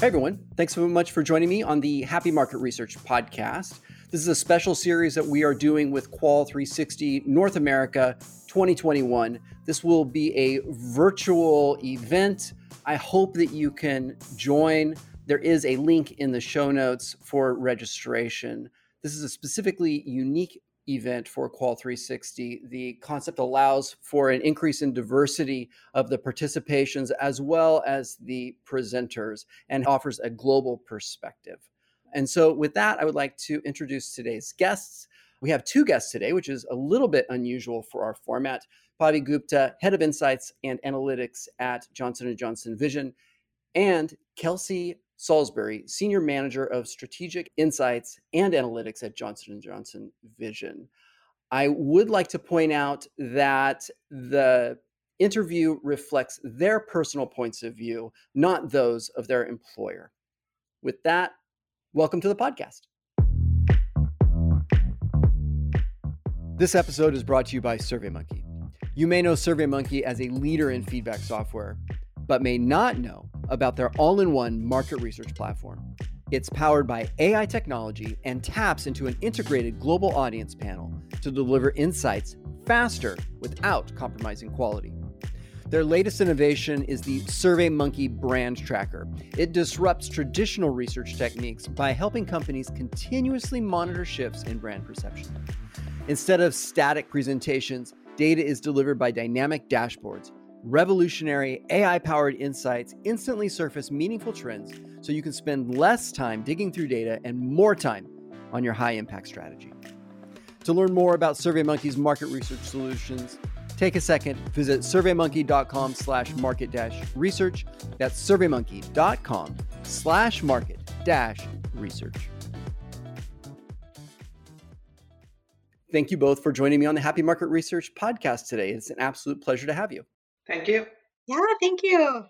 Hey everyone, thanks so much for joining me on the Happy Market Research podcast. This is a special series that we are doing with Qual 360 North America 2021. This will be a virtual event. I hope that you can join. There is a link in the show notes for registration. This is a specifically unique event for Qual 360. The concept allows for an increase in diversity of the participations as well as the presenters and offers a global perspective. And so, with that, I would like to introduce today's guests. We have two guests today, which is a little bit unusual for our format. Pavi Gupta, Head of Insights and Analytics at Johnson & Johnson Vision, and Kelsey Salisbury, Senior Manager of Strategic Insights and Analytics at Johnson & Johnson Vision. I would like to point out that the interview reflects their personal points of view, not those of their employer. With that, welcome to the podcast. This episode is brought to you by SurveyMonkey. You may know SurveyMonkey as a leader in feedback software, but may not know about their all in one market research platform. It's powered by AI technology and taps into an integrated global audience panel to deliver insights faster without compromising quality. Their latest innovation is the SurveyMonkey Brand Tracker. It disrupts traditional research techniques by helping companies continuously monitor shifts in brand perception. Instead of static presentations, data is delivered by dynamic dashboards Revolutionary AI powered insights instantly surface meaningful trends so you can spend less time digging through data and more time on your high impact strategy. To learn more about SurveyMonkey's market research solutions, take a second, visit surveymonkey.com slash market dash research. That's surveymonkey.com slash market dash research. Thank you both for joining me on the Happy Market Research podcast today. It's an absolute pleasure to have you. Thank you. Yeah, thank you.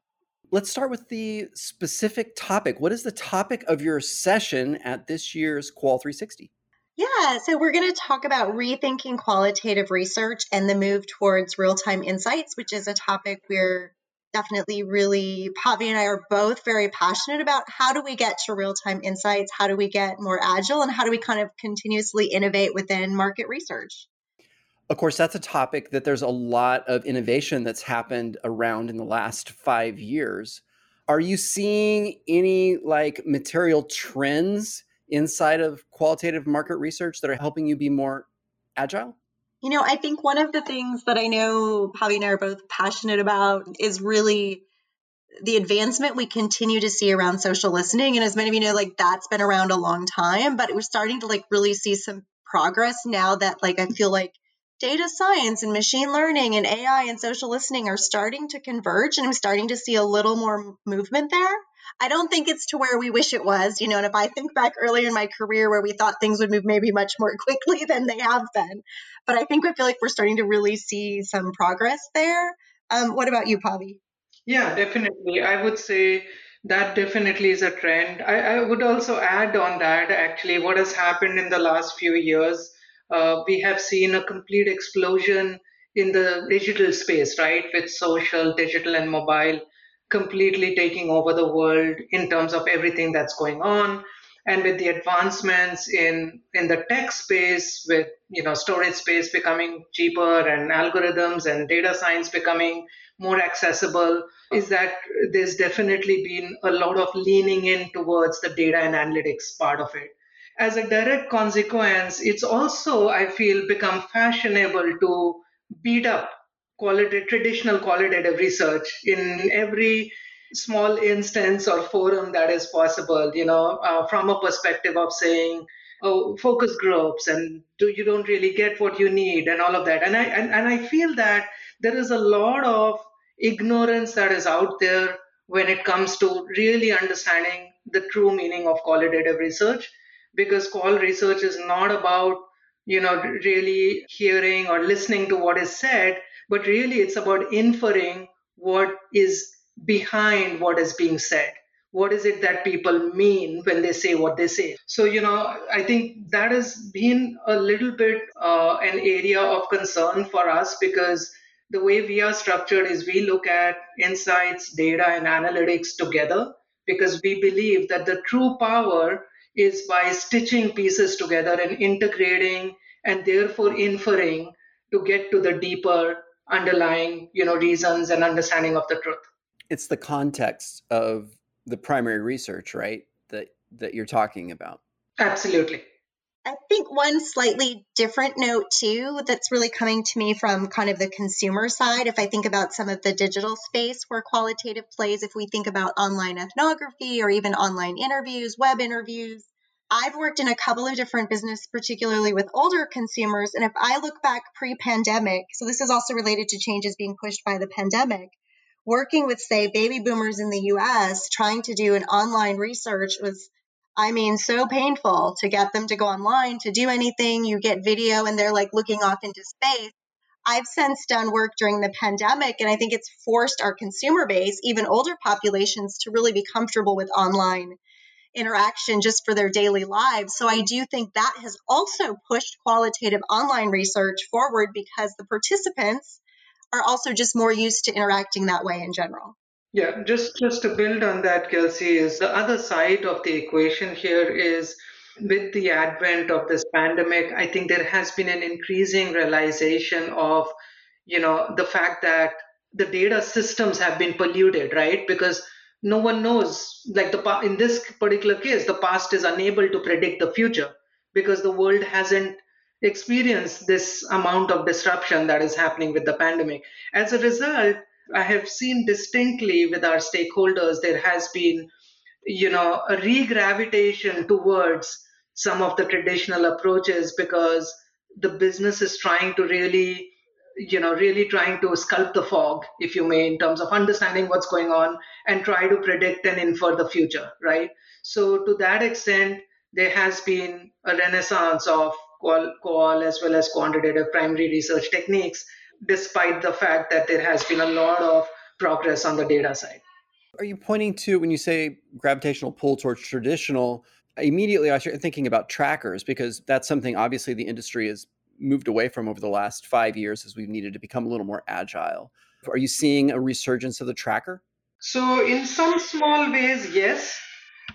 Let's start with the specific topic. What is the topic of your session at this year's Qual 360? Yeah, so we're going to talk about rethinking qualitative research and the move towards real time insights, which is a topic we're definitely really, Pavi and I are both very passionate about. How do we get to real time insights? How do we get more agile? And how do we kind of continuously innovate within market research? Of course, that's a topic that there's a lot of innovation that's happened around in the last five years. Are you seeing any like material trends inside of qualitative market research that are helping you be more agile? You know, I think one of the things that I know Pavi and I are both passionate about is really the advancement we continue to see around social listening. And as many of you know, like that's been around a long time, but we're starting to like really see some progress now that like I feel like data science and machine learning and AI and social listening are starting to converge, and I'm starting to see a little more movement there. I don't think it's to where we wish it was, you know. And if I think back earlier in my career where we thought things would move maybe much more quickly than they have been, but I think we feel like we're starting to really see some progress there. Um, what about you, Pavi? Yeah, definitely. I would say that definitely is a trend. I, I would also add on that actually what has happened in the last few years uh, we have seen a complete explosion in the digital space, right? With social, digital, and mobile completely taking over the world in terms of everything that's going on. And with the advancements in, in the tech space, with you know storage space becoming cheaper and algorithms and data science becoming more accessible, is that there's definitely been a lot of leaning in towards the data and analytics part of it as a direct consequence, it's also, I feel, become fashionable to beat up quality, traditional qualitative research in every small instance or forum that is possible, you know, uh, from a perspective of saying, oh, focus groups and do, you don't really get what you need and all of that. And I, and, and I feel that there is a lot of ignorance that is out there when it comes to really understanding the true meaning of qualitative research because qual research is not about you know really hearing or listening to what is said but really it's about inferring what is behind what is being said. What is it that people mean when they say what they say? So you know i think that has been a little bit uh, an area of concern for us because the way we are structured is we look at insights data and analytics together because we believe that the true power is by stitching pieces together and integrating and therefore inferring to get to the deeper underlying you know reasons and understanding of the truth. It's the context of the primary research right that that you're talking about. Absolutely I think one slightly different note too that's really coming to me from kind of the consumer side. If I think about some of the digital space where qualitative plays, if we think about online ethnography or even online interviews, web interviews, I've worked in a couple of different business, particularly with older consumers. And if I look back pre pandemic, so this is also related to changes being pushed by the pandemic, working with, say, baby boomers in the US, trying to do an online research was I mean, so painful to get them to go online to do anything. You get video and they're like looking off into space. I've since done work during the pandemic, and I think it's forced our consumer base, even older populations, to really be comfortable with online interaction just for their daily lives. So I do think that has also pushed qualitative online research forward because the participants are also just more used to interacting that way in general. Yeah, just just to build on that, Kelsey, is the other side of the equation here is with the advent of this pandemic, I think there has been an increasing realization of, you know, the fact that the data systems have been polluted, right? Because no one knows, like the in this particular case, the past is unable to predict the future because the world hasn't experienced this amount of disruption that is happening with the pandemic. As a result, I have seen distinctly with our stakeholders there has been, you know, a regravitation towards some of the traditional approaches because the business is trying to really you know really trying to sculpt the fog if you may in terms of understanding what's going on and try to predict and infer the future right? So to that extent there has been a renaissance of qual, qual as well as quantitative primary research techniques despite the fact that there has been a lot of progress on the data side. Are you pointing to when you say gravitational pull towards traditional? Immediately, I start thinking about trackers because that's something obviously the industry has moved away from over the last five years as we've needed to become a little more agile. Are you seeing a resurgence of the tracker? So, in some small ways, yes.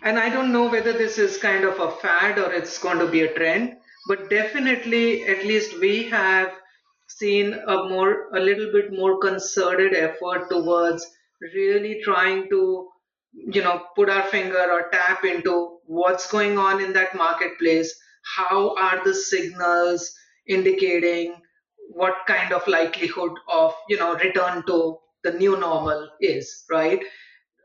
And I don't know whether this is kind of a fad or it's going to be a trend, but definitely, at least we have seen a more a little bit more concerted effort towards really trying to you know put our finger or tap into what's going on in that marketplace. How are the signals indicating what kind of likelihood of you know return to the new normal is right?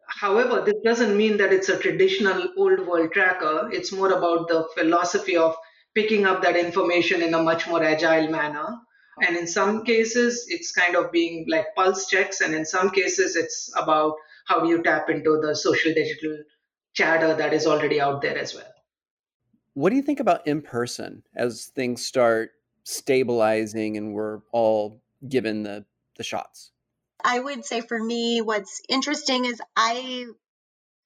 However this doesn't mean that it's a traditional old world tracker. It's more about the philosophy of picking up that information in a much more agile manner and in some cases, it's kind of being like pulse checks. And in some cases, it's about how do you tap into the social digital chatter that is already out there as well. What do you think about in person as things start stabilizing and we're all given the, the shots? I would say for me, what's interesting is I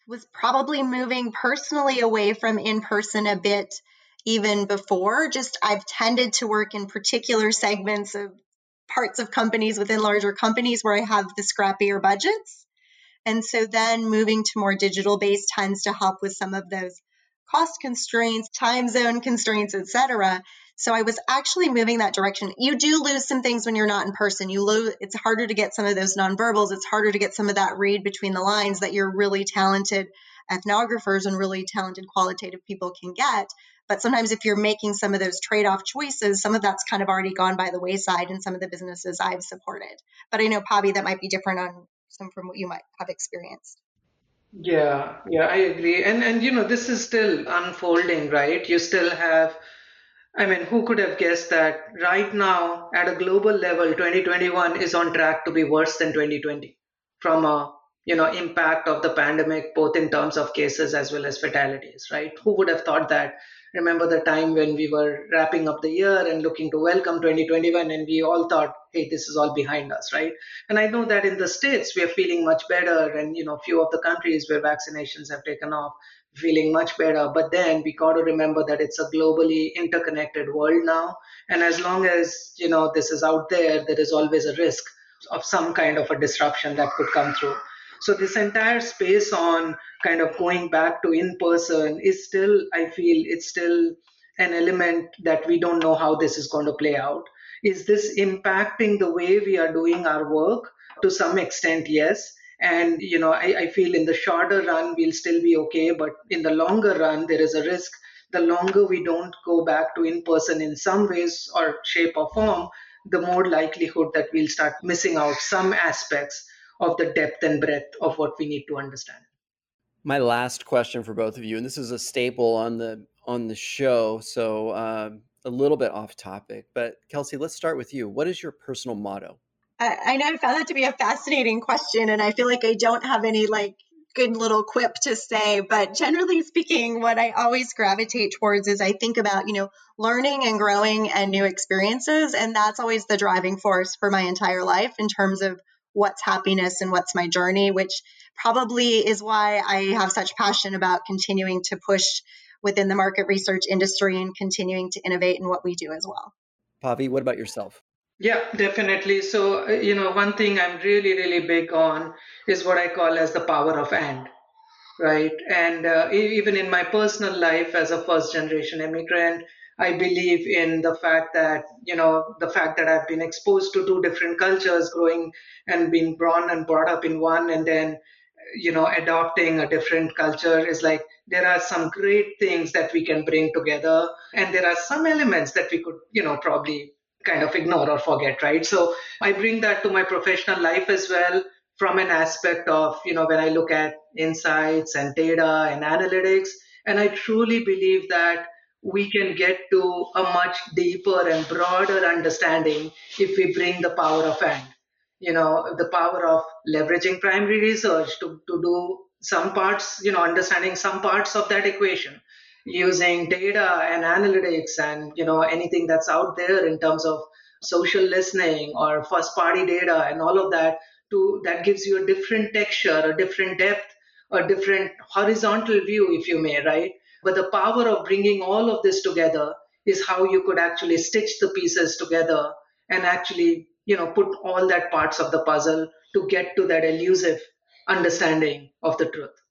was probably moving personally away from in person a bit even before. Just I've tended to work in particular segments of parts of companies within larger companies where I have the scrappier budgets. And so then moving to more digital based tends to help with some of those cost constraints, time zone constraints, etc. So I was actually moving that direction. You do lose some things when you're not in person. You lose it's harder to get some of those nonverbals. It's harder to get some of that read between the lines that you're really talented ethnographers and really talented qualitative people can get. But sometimes if you're making some of those trade off choices, some of that's kind of already gone by the wayside in some of the businesses I've supported. But I know, Pavi, that might be different on some from what you might have experienced. Yeah, yeah, I agree. And and you know, this is still unfolding, right? You still have I mean, who could have guessed that right now at a global level 2021 is on track to be worse than 2020 from a you know impact of the pandemic both in terms of cases as well as fatalities, right? Who would have thought that remember the time when we were wrapping up the year and looking to welcome 2021 and we all thought hey this is all behind us right? And i know that in the states we are feeling much better and you know few of the countries where vaccinations have taken off feeling much better. But then we got to remember that it's a globally interconnected world now. And as long as you know this is out there there is always a risk of some kind of a disruption that could come through So this entire space on kind of going back to in person is still, I feel, it's still an element that we don't know how this is going to play out. Is this impacting the way we are doing our work? To some extent, yes. And, you know, I, I feel in the shorter run, we'll still be okay. But in the longer run, there is a risk the longer we don't go back to in person in some ways or shape or form, the more likelihood that we'll start missing out some aspects of the depth and breadth of what we need to understand. My last question for both of you, and this is a staple on the on the show, so uh, a little bit off topic, but Kelsey, let's start with you. What is your personal motto? I, I know I found that to be a fascinating question, and I feel like I don't have any like good little quip to say, but generally speaking, what I always gravitate towards is I think about, you know, learning and growing and new experiences. And that's always the driving force for my entire life in terms of what's happiness and what's my journey, which probably is why I have such passion about continuing to push within the market research industry and continuing to innovate in what we do as well. Pavi, what about yourself? Yeah, definitely. So, uh, you know, one thing I'm really, really big on is what I call as the power of and, right? And uh, even in my personal life as a first generation immigrant, I believe in the fact that, you know, the fact that I've been exposed to two different cultures, growing and being born and brought up in one, and then, you know, adopting a different culture is like there are some great things that we can bring together. And there are some elements that we could, you know, probably kind of ignore or forget, right? So I bring that to my professional life as well from an aspect of, you know, when I look at insights and data and analytics. And I truly believe that we can get to a much deeper and broader understanding if we bring the power of and you know the power of leveraging primary research to, to do some parts you know understanding some parts of that equation using data and analytics and you know anything that's out there in terms of social listening or first party data and all of that to that gives you a different texture a different depth a different horizontal view if you may right but the power of bringing all of this together is how you could actually stitch the pieces together and actually you know put all that parts of the puzzle to get to that elusive understanding of the truth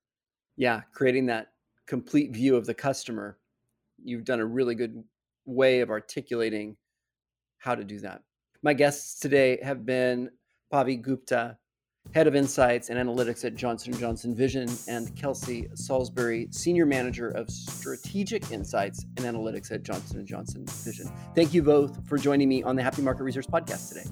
yeah creating that complete view of the customer, you've done a really good way of articulating how to do that. My guests today have been Pavi Gupta, Head of Insights and Analytics at Johnson & Johnson Vision, and Kelsey Salisbury, Senior Manager of Strategic Insights and Analytics at Johnson & Johnson Vision. Thank you both for joining me on the Happy Market Research podcast today.